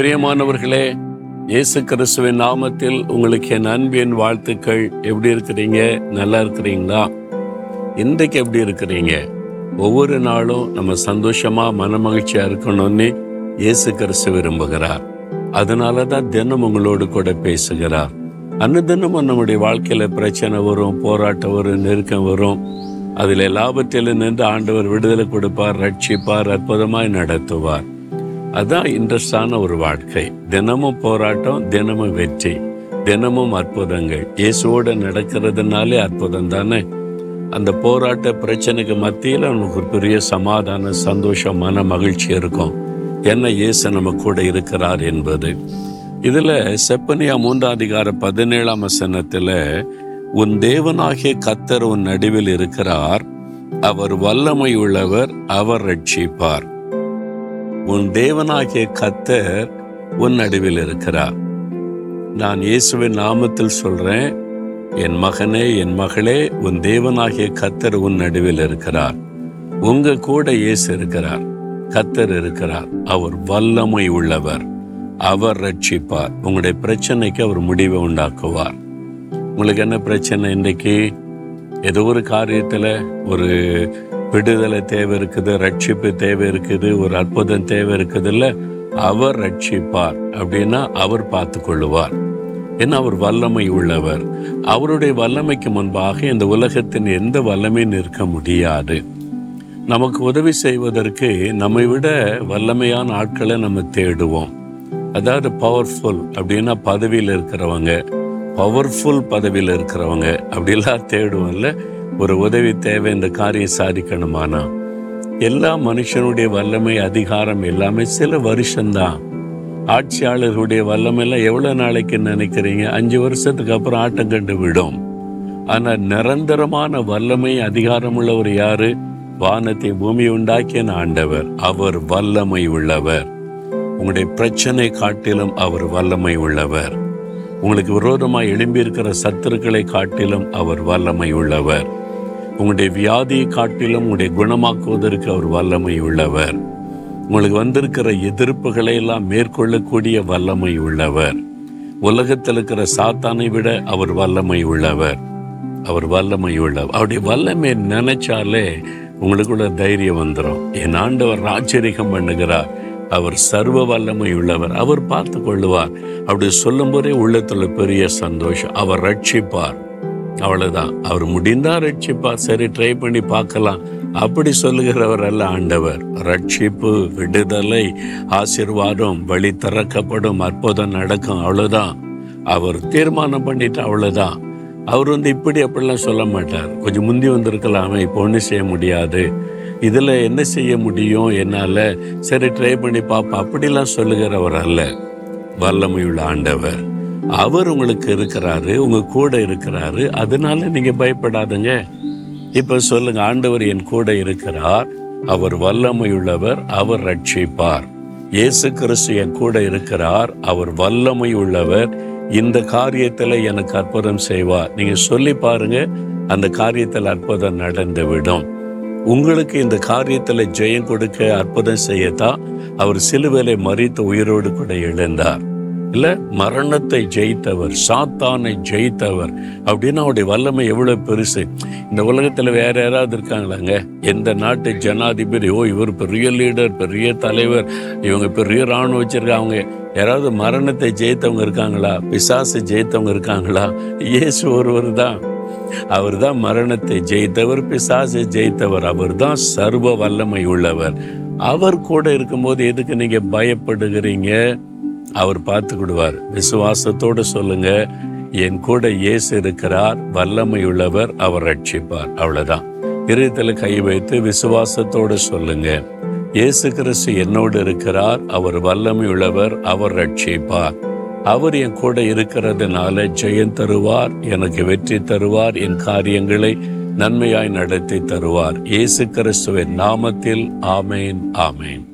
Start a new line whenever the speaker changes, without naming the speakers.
பிரியமானவர்களே இயேசு கிறிஸ்துவின் நாமத்தில் உங்களுக்கு என் அன்பின் வாழ்த்துக்கள். எப்படி இருக்கிறீங்க? நல்லா இருக்கிறீங்களா? இன்றைக்கு எப்படி இருக்கிறீங்க? ஒவ்வொரு நாளும் நம்ம சந்தோஷமா மனமகிழ்ச்சியா இருக்கணும்னு இயேசு கிறிஸ்து விரும்புகிறார். அதனால தான் தினம் உங்களோடு கூட பேசுகிறார். அன்னதினமும் நம்முடைய வாழ்க்கையில பிரச்சனை வரும் போராட்டம் வரும் நெருக்கம் வரும். அதில் லாபத்தில் நின்று ஆண்டவர் விடுதலை கொடுப்பார் ரட்சிப்பார் அற்புதமாய் நடத்துவார். அதுதான் இன்ட்ரெஸ்டான ஒரு வாழ்க்கை. தினமும் போராட்டம் தினமும் வெற்றி தினமும் அற்புதங்கள். இயேசுவோட நடக்கிறதுனாலே அற்புதம் தானே? அந்த போராட்ட பிரச்சனைக்கு மத்தியில் நமக்கு ஒரு பெரிய சமாதான சந்தோஷம் மன மகிழ்ச்சி இருக்கும். என்ன இயேசு நம்ம கூட இருக்கிறார் என்பது. இதில் செப்பனியா மூன்றாம் அதிகார பதினேழாம் வசனத்தில் உன் தேவனாகிய கத்தர் உன் நடுவில் இருக்கிறார். அவர் வல்லமை உள்ளவர் அவர் ரட்சிப்பார். உன் தேவனாகிய கத்தர் உன் நடுவில் இருக்கிறார். நான் இயேசுவின் நாமத்தில் சொல்றேன் என் மகனே என் மகளே உன் தேவனாகிய கத்தர் உன் நடுவில் இருக்கிறார். உங்க கூட இயேசு இருக்கிறார் கத்தர் இருக்கிறார். அவர் வல்லமை உள்ளவர் அவர் ரட்சிப்பார். உங்களுடைய பிரச்சனைக்கு அவர் முடிவை உண்டாக்குவார். உங்களுக்கு என்ன பிரச்சனை இன்னைக்கு? ஏதோ ஒரு காரியத்தில் ஒரு விடுதலை தேவை இருக்குது ரட்சிப்பு தேவை இருக்குது ஒரு அற்புதம் தேவை இருக்குதுல்ல அவர் ரட்சிப்பார் அப்படின்னா அவர் பார்த்து கொள்ளுவார் ஏன்னா அவர் வல்லமை உள்ளவர். அவருடைய வல்லமைக்கு முன்பாக இந்த உலகத்தின் எந்த வல்லமையும் நிற்க முடியாது. நமக்கு உதவி செய்வதற்கு நம்மை விட வல்லமையான ஆட்களை நம்ம தேடுவோம். அதாவது பவர்ஃபுல் அப்படின்னா பதவியில் இருக்கிறவங்க பவர்ஃபுல் பதவியில் இருக்கிறவங்க அப்படிலாம் தேடுவோம்ல. ஒரு உதவி தேவை இந்த காரியம் சாதிக்கணுமானா? எல்லா மனுஷனுடைய வல்லமை அதிகாரம் எல்லாமே சில வருஷம்தான். ஆட்சியாளர்களுடைய வல்லமையெல்லாம் எவ்வளவு நாளைக்கு நினைக்கிறீங்க? அஞ்சு வருஷத்துக்கு அப்புறம் ஆட்டம் கண்டு விடும். ஆனால் நிரந்தரமான வல்லமை அதிகாரம் உள்ளவர் யாரு? வானத்தை பூமி உண்டாக்கிய ஆண்டவர். அவர் வல்லமை உள்ளவர். உங்களுடைய பிரச்சனை காட்டிலும் அவர் வல்லமை உள்ளவர். உங்களுக்கு விரோதமாக எழும்பியிருக்கிற சத்துருக்களை காட்டிலும் அவர் வல்லமை உள்ளவர். உங்களுடைய வியாதியை காட்டிலும் உங்களுடைய குணமாக்குவதற்கு அவர் வல்லமை உள்ளவர். உங்களுக்கு வந்திருக்கிற எதிர்ப்புகளை எல்லாம் மேற்கொள்ளக்கூடிய வல்லமை உள்ளவர். உலகத்தில் இருக்கிற சாத்தானை விட அவர் வல்லமை உள்ளவர். அவர் வல்லமை உள்ளவர். அவருடைய வல்லமை நினைச்சாலே உங்களுக்குள்ள தைரியம் வந்துடும் என் ஆண்டவர் ராஜரிகம் பண்ணுகிறார். அவர் சர்வ வல்லமை உள்ளவர். அவர் பார்த்து கொள்ளுவார். அப்படி சொல்லும் போதே உள்ளத்துல பெரிய சந்தோஷம். அவர் ரட்சிப்பார். அவ்வளவுதான். அவர் முடிந்தா ரட்சிப்பா. சரி ட்ரை பண்ணி பார்க்கலாம். அப்படி சொல்லுகிறவர் அல்ல ஆண்டவர். ரட்சிப்பு விடுதலை ஆசிர்வாதம் வழி திறக்கப்படும் அற்புதம் நடக்கும் அவ்வளவுதான். அவர் தீர்மானம் பண்ணிட்டு அவ்வளவுதான். அவர் வந்து இப்படி அப்படிலாம் சொல்ல மாட்டார். கொஞ்சம் முந்தி வந்திருக்கலாமே இப்போ ஒன்றும் செய்ய முடியாது. இதில் என்ன செய்ய முடியும்? என்னால்? சரி ட்ரை பண்ணி பார்ப்போம். அப்படிலாம் சொல்லுகிறவர் அல்ல. வல்லமையுள்ள ஆண்டவர். அவர் உங்களுக்கு இருக்கிறாரு உங்க கூட இருக்கிறாரு. அதனால நீங்க பயப்படாதுங்க. இப்ப சொல்லுங்க ஆண்டவர் என் கூட இருக்கிறார். அவர் வல்லமையுள்ளவர் அவர் ரட்சிப்பார். இயேசு கிறிஸ்து என் கூட இருக்கிறார் அவர் வல்லமை உள்ளவர் இந்த காரியத்தில் எனக்கு அற்புதம் செய்வார். நீங்க சொல்லி பாருங்க அந்த காரியத்தில் அற்புதம் நடந்து விடும் உங்களுக்கு இந்த காரியத்தில் ஜெயம் கொடுக்க அற்புதம் செய்யத்தான் அவர் சிலுவையில மறித்த உயிரோடு கூட எழுந்தார். இல்ல மரணத்தை ஜெயித்தவர் சாத்தானை ஜெயித்தவர் அப்படின்னு அவருடைய வல்லமை எவ்வளவு பெருசு. இந்த உலகத்துல வேற யாராவது இருக்காங்களாங்க? எந்த நாட்டு ஜனாதிபதி? ஓ இவர் பெரிய லீடர் பெரிய தலைவர் இவங்க பெரிய ராணுவம் வச்சிருக்காங்க. யாராவது மரணத்தை ஜெயித்தவங்க இருக்காங்களா? பிசாசு ஜெயித்தவங்க இருக்காங்களா? இயேசு ஒருவர் தான். அவர் தான் மரணத்தை ஜெயித்தவர் பிசாசை ஜெயித்தவர். அவர் தான் சர்வ வல்லமை உள்ளவர். அவர் கூட இருக்கும்போது எதுக்கு நீங்க பயப்படுகிறீங்க? அவர் பார்த்துக்கிடுவார். விசுவாசத்தோடு சொல்லுங்க என் கூட இயேசு இருக்கிறார் வல்லமையுள்ளவர் அவர் ரட்சிப்பார். அவ்வளவுதான். இருதயத்தில் கை வைத்து விசுவாசத்தோடு சொல்லுங்க இயேசு கிறிஸ்து என்னோடு இருக்கிறார் அவர் வல்லமையுள்ளவர் அவர் ரட்சிப்பார். அவர் என் கூட இருக்கிறதுனால ஜெயம் தருவார் எனக்கு வெற்றி தருவார் என் காரியங்களை நன்மையாய் நடத்தி தருவார். இயேசு கிறிஸ்துவின் நாமத்தில் ஆமேன் ஆமேன்.